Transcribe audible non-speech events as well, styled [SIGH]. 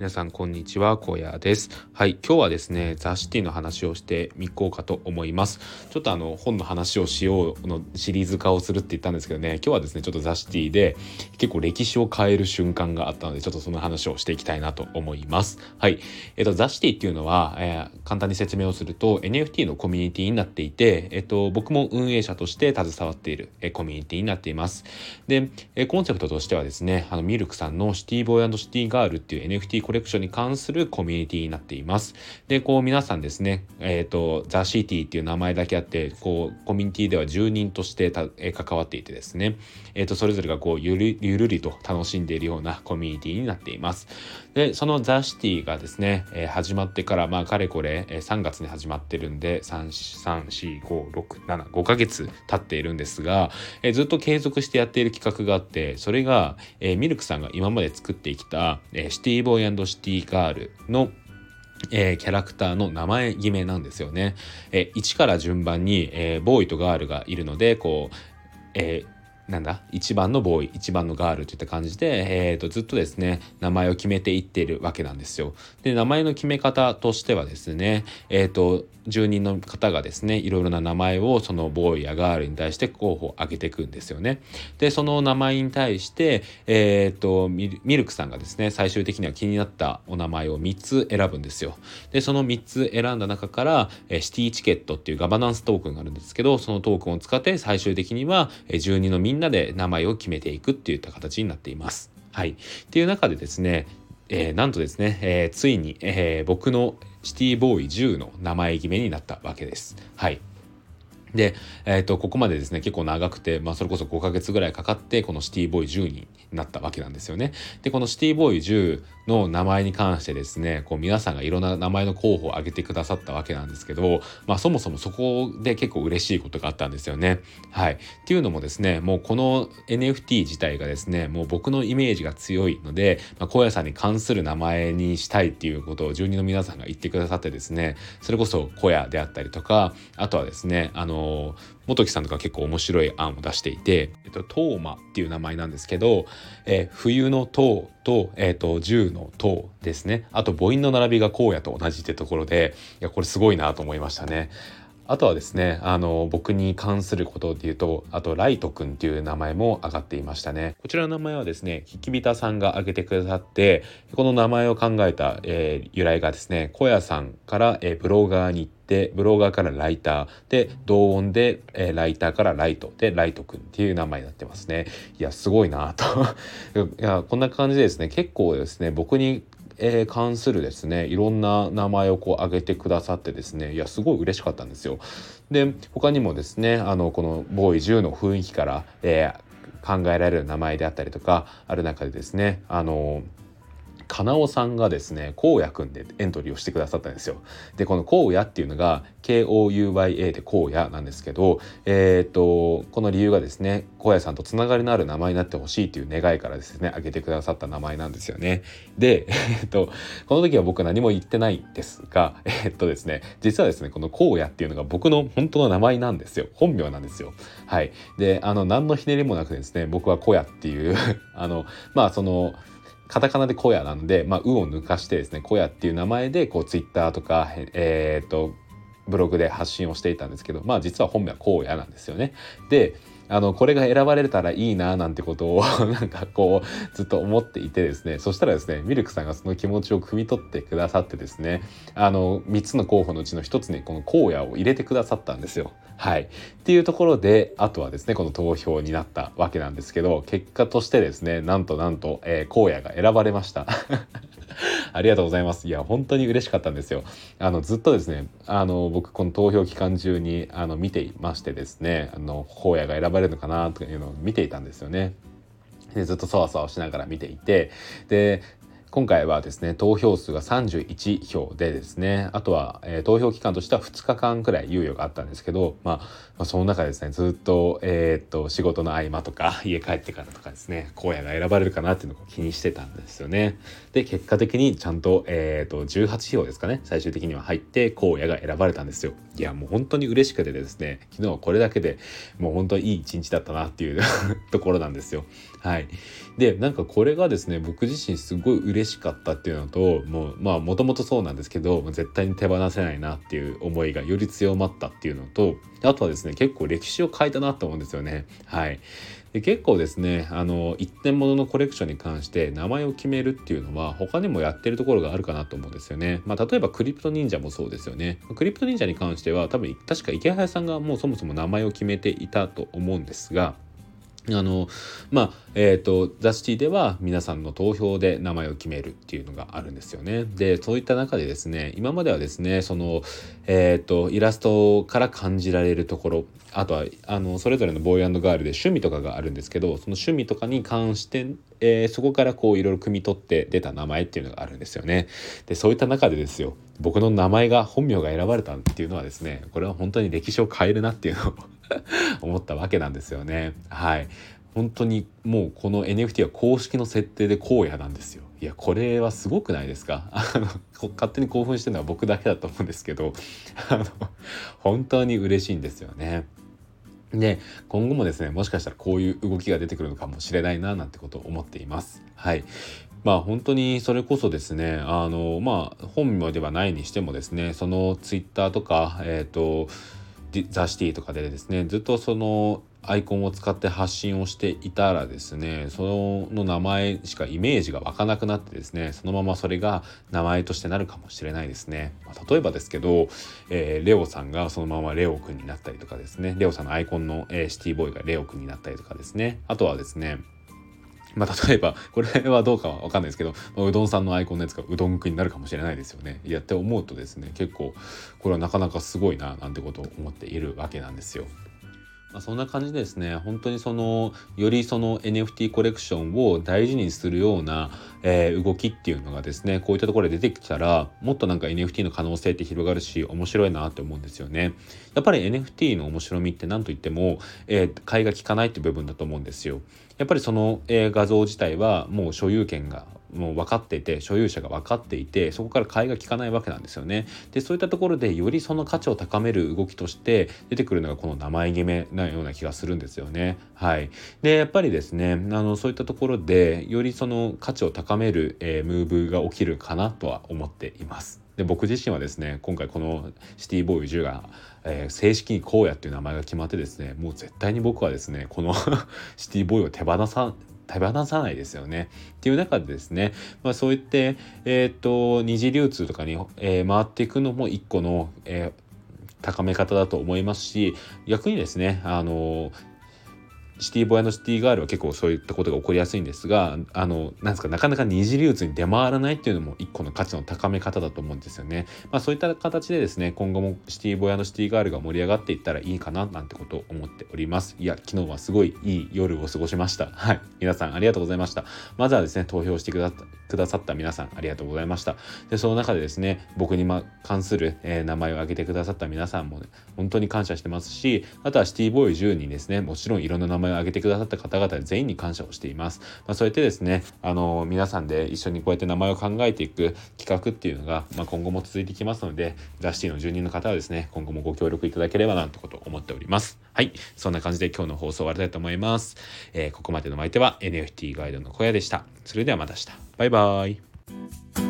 皆さんこんにちは。小屋です。はい今日はですねザ・シティの話をしてみこうかと思います。ちょっとあの本の話をしようのシリーズ化をするって言ったんですけどね今日はですねちょっとザ・シティで結構歴史を変える瞬間があったのでちょっとその話をしていきたいなと思います。はいえっ、とザ・シティっていうのは、えー、簡単に説明をすると NFT のコミュニティになっていてえっ、と僕も運営者として携わっている、えコミュニティになっています。で、えコンセプトとしてはですねあのミルクさんのシティボーイシティガールっていう NFT コレクションに関するコミュニティになっています。で、こう皆さんですね、えっ、ー、と、ザ・シティっていう名前だけあって、こう、コミュニティでは住人としてた、えー、関わっていてですね、えっ、ー、と、それぞれがこうゆる、ゆるりと楽しんでいるようなコミュニティになっています。で、そのザ・シティがですね、えー、始まってから、まあ、かれこれ、えー、3月に始まってるんで、3、3、4、5、6、7、5ヶ月経っているんですが、えー、ずっと継続してやっている企画があって、それが、えー、ミルクさんが今まで作ってきた、えー、シティボーイシティガールのえー、キャラクターの名前決めなんですよね。えー、1から順番に、えー、ボーイとガールがいるのでこう、えーなんだ？1番のボーイ1番のガールといった感じで、えーと、ずっとですね名前を決めていっているわけなんですよ。で名前の決め方としてはですねえ、ー、と住人の方がですねいろいろな名前をそのボーイやガールに対して候補を挙げていくんですよね。でその名前に対して、え、ー、とミルクさんがですね最終的には気になったお名前を3つ選ぶんですよ。でその3つ選んだ中から、え、シティチケットっていうガバナンストークンがあるんですけどそのトークンを使って最終的には、え、住人のみんななで名前を決めていくっていった形になっています。はい、っていう中でですねえー、なんとですね、えー、ついに、えー、僕のシティボーイ10の名前決めになったわけです。はい。で、えっ、ー、と、ここまでですね、結構長くて、まあ、それこそ5ヶ月ぐらいかかって、このシティボーイ10になったわけなんですよね。で、このシティボーイ10の名前に関してですね、こう、皆さんがいろんな名前の候補を挙げてくださったわけなんですけど、まあ、そもそもそこで結構嬉しいことがあったんですよね。はい。っていうのもですね、もうこの NFT 自体がですね、もう僕のイメージが強いので、まあ、荒野さんに関する名前にしたいっていうことを住人の皆さんが言ってくださってですね、それこそ荒野であったりとか、あとはですね、あの元木さんとか結構面白い案を出していて、えっと、トーマっていう名前なんですけど、えー、冬の塔と、えっ、と、銃の塔ですね。あと母音の並びが荒野と同じってところで、いや、これすごいなと思いましたね。あとはですね、あの、僕に関することで言うと、あと、ライトくんっていう名前も上がっていましたね。こちらの名前はですね、ひきびたさんが挙げてくださって、この名前を考えた、えー、由来がですね、小屋さんから、えー、ブロガーに行って、ブロガーからライターで同音で、えー、ライターからライトでライトくんっていう名前になってますねいやすごいなと [LAUGHS] いやこんな感じでですね結構ですね僕にえー、関するですねいろんな名前をこう挙げてくださってですねいやすごい嬉しかったんですよ。で他にもですねあのこのボーイ10の雰囲気から、えー、考えられる名前であったりとかある中でですねあのかなおさんがですね、荒野くんでエントリーをしてくださったんですよ。で、この荒野っていうのが KOUYA で荒野なんですけど、えっ、と、この理由がですね、荒野さんとつながりのある名前になってほしいという願いからですね、挙げてくださった名前なんですよね。で、[LAUGHS] えっ、と、この時は僕何も言ってないんですが、えっ、とですね、実はですね、この荒野っていうのが僕の本当の名前なんですよ。本名なんですよ。はい。で、あの、何のひねりもなくですね、僕は荒野っていう [LAUGHS] あの、まあ、その、カタカナで小屋なんで、まあ、うを抜かしてですね、小屋っていう名前で、こう、ツイッターとか、えー、っと、ブログで発信をしていたんですけど、まあ、実は本名は荒野なんですよね。で、あのこれが選ばれたらいいななんてことを [LAUGHS] なんかこうずっと思っていてですねそしたらですねミルクさんがその気持ちを汲み取ってくださってですねあの3つの候補のうちの1つにこの荒野を入れてくださったんですよ。はい、っていうところであとはですねこの投票になったわけなんですけど結果としてですねなんとなんと、えー、荒野が選ばれました。[LAUGHS] ありがとうございます。いや、本当に嬉しかったんですよ。あの、ずっとですね、あの、僕、この投票期間中に、あの、見ていましてですね、あの、荒野が選ばれるのかな、というのを見ていたんですよね。でずっとそわそわしながら見ていてで今回はですね、投票数が31票でですね、あとは、えー、投票期間としては2日間くらい猶予があったんですけど、まあ、まあ、その中でですね、ずっと、えー、っと、仕事の合間とか、家帰ってからとかですね、荒野が選ばれるかなっていうのを気にしてたんですよね。で、結果的にちゃんと、えー、っと、18票ですかね、最終的には入って、荒野が選ばれたんですよ。いや、もう本当に嬉しくてですね、昨日はこれだけでもう本当にいい一日だったなっていう [LAUGHS] ところなんですよ。はい。で、なんかこれがですね、僕自身すごい嬉嬉しかったっていうのともうまあもともとそうなんですけど絶対に手放せないなっていう思いがより強まったっていうのとあとはですね結構歴史を変えたなと思うんですよね。はいで結構ですねあの一点物のコレクションに関して名前を決めるっていうのは他にもやってるところがあるかなと思うんですよね。まあ、例えばクリプト忍者もそうですよね。クリプト忍者に関しては多分確か池原さんがもうそもそも名前を決めていたと思うんですがあのまあえーと、ザ・シティでは皆さんの投票で名前を決めるっていうのがあるんですよね。でそういった中でですね今まではですねその、えーと、イラストから感じられるところあとはあのそれぞれのボーイガールで趣味とかがあるんですけどその趣味とかに関して、えー、そこからこういろいろ汲み取って出た名前っていうのがあるんですよね。でそういった中でですよ僕の名前が本名が選ばれたっていうのはですねこれは本当に歴史を変えるなっていうのを [LAUGHS] 思ったわけなんですよね。はい本当にもうこの NFT は公式の設定で荒野なんですよ。いやこれはすごくないですか？[LAUGHS] あの勝手に興奮してるのは僕だけだと思うんですけどあの本当に嬉しいんですよね。で今後もですねもしかしたらこういう動きが出てくるのかもしれないななんてことを思っています。はいまあ本当にそれこそですねあのまあ本名ではないにしてもですねそのツイッターとかえっ、ー、とザ・シティとかでですねずっとそのアイコンを使って発信をしていたらですねその名前しかイメージが湧かなくなってですねそのままそれが名前としてなるかもしれないですね、まあ、例えばですけど、えー、レオさんがそのままレオくんになったりとかですねレオさんのアイコンの、えー、シティボーイがレオくんになったりとかですねあとはですねまあ、例えば、これはどうかはわかんないですけど、うどんさんのアイコンのやつがうどんくになるかもしれないですよね。やって思うとですね、結構、これはなかなかすごいな、なんてことを思っているわけなんですよ。まあ、そんな感じでですね本当にそのよりその NFT コレクションを大事にするような、えー、動きっていうのがですねこういったところで出てきたらもっとなんか NFT の可能性って広がるし面白いなって思うんですよね。やっぱり NFT の面白みって何と言っても、えー、買いが利かないって部分だと思うんですよ。やっぱりその、えー、画像自体はもう所有権がもう分かっていて所有者が分かっていてそこから買いが利かないわけなんですよね。でそういったところでよりその価値を高める動きとして出てくるのがこの名前決めなような気がするんですよね。はい、でやっぱりですねあのそういったところでよりその価値を高める、えー、ムーブが起きるかなとは思っています。で僕自身はですね今回このシティボーイ10が、えー、正式に荒野っていう名前が決まってですねもう絶対に僕はですねこのシティボーイを手放さ手放さないですよね。っていう中でですね、まあ、そういって、えー、っと二次流通とかに、えー、回っていくのも一個の、えー高め方だと思いますし逆にですねあのシティボヤのシティガールは結構そういったことが起こりやすいんですがあのなんですかなかなか二次流通に出回らないっていうのも一個の価値の高め方だと思うんですよね。まあ、そういった形でですね今後もシティボヤのシティガールが盛り上がっていったらいいかななんてことを思っております。いや昨日はすごいいい夜を過ごしました。はい。皆さんありがとうございました。まずはですね投票してくださくださった皆さんありがとうございました。でその中でですね僕にま関する、えー、名前を挙げてくださった皆さんも、ね、本当に感謝してますしあとはシティボーイ10にですねもちろんいろんな名前を挙げてくださった方々全員に感謝をしています。まあ、そうやってですね、あの皆さんで一緒にこうやって名前を考えていく企画っていうのが、まあ、今後も続いてきますので、ザ・シティの住人の方はですね、今後もご協力いただければなとことを思っております。はい。そんな感じで今日の放送終わりたいと思います。えー、ここまでのお相手は NFT ガイドの小屋でした。それではまた明日。バイバーイ。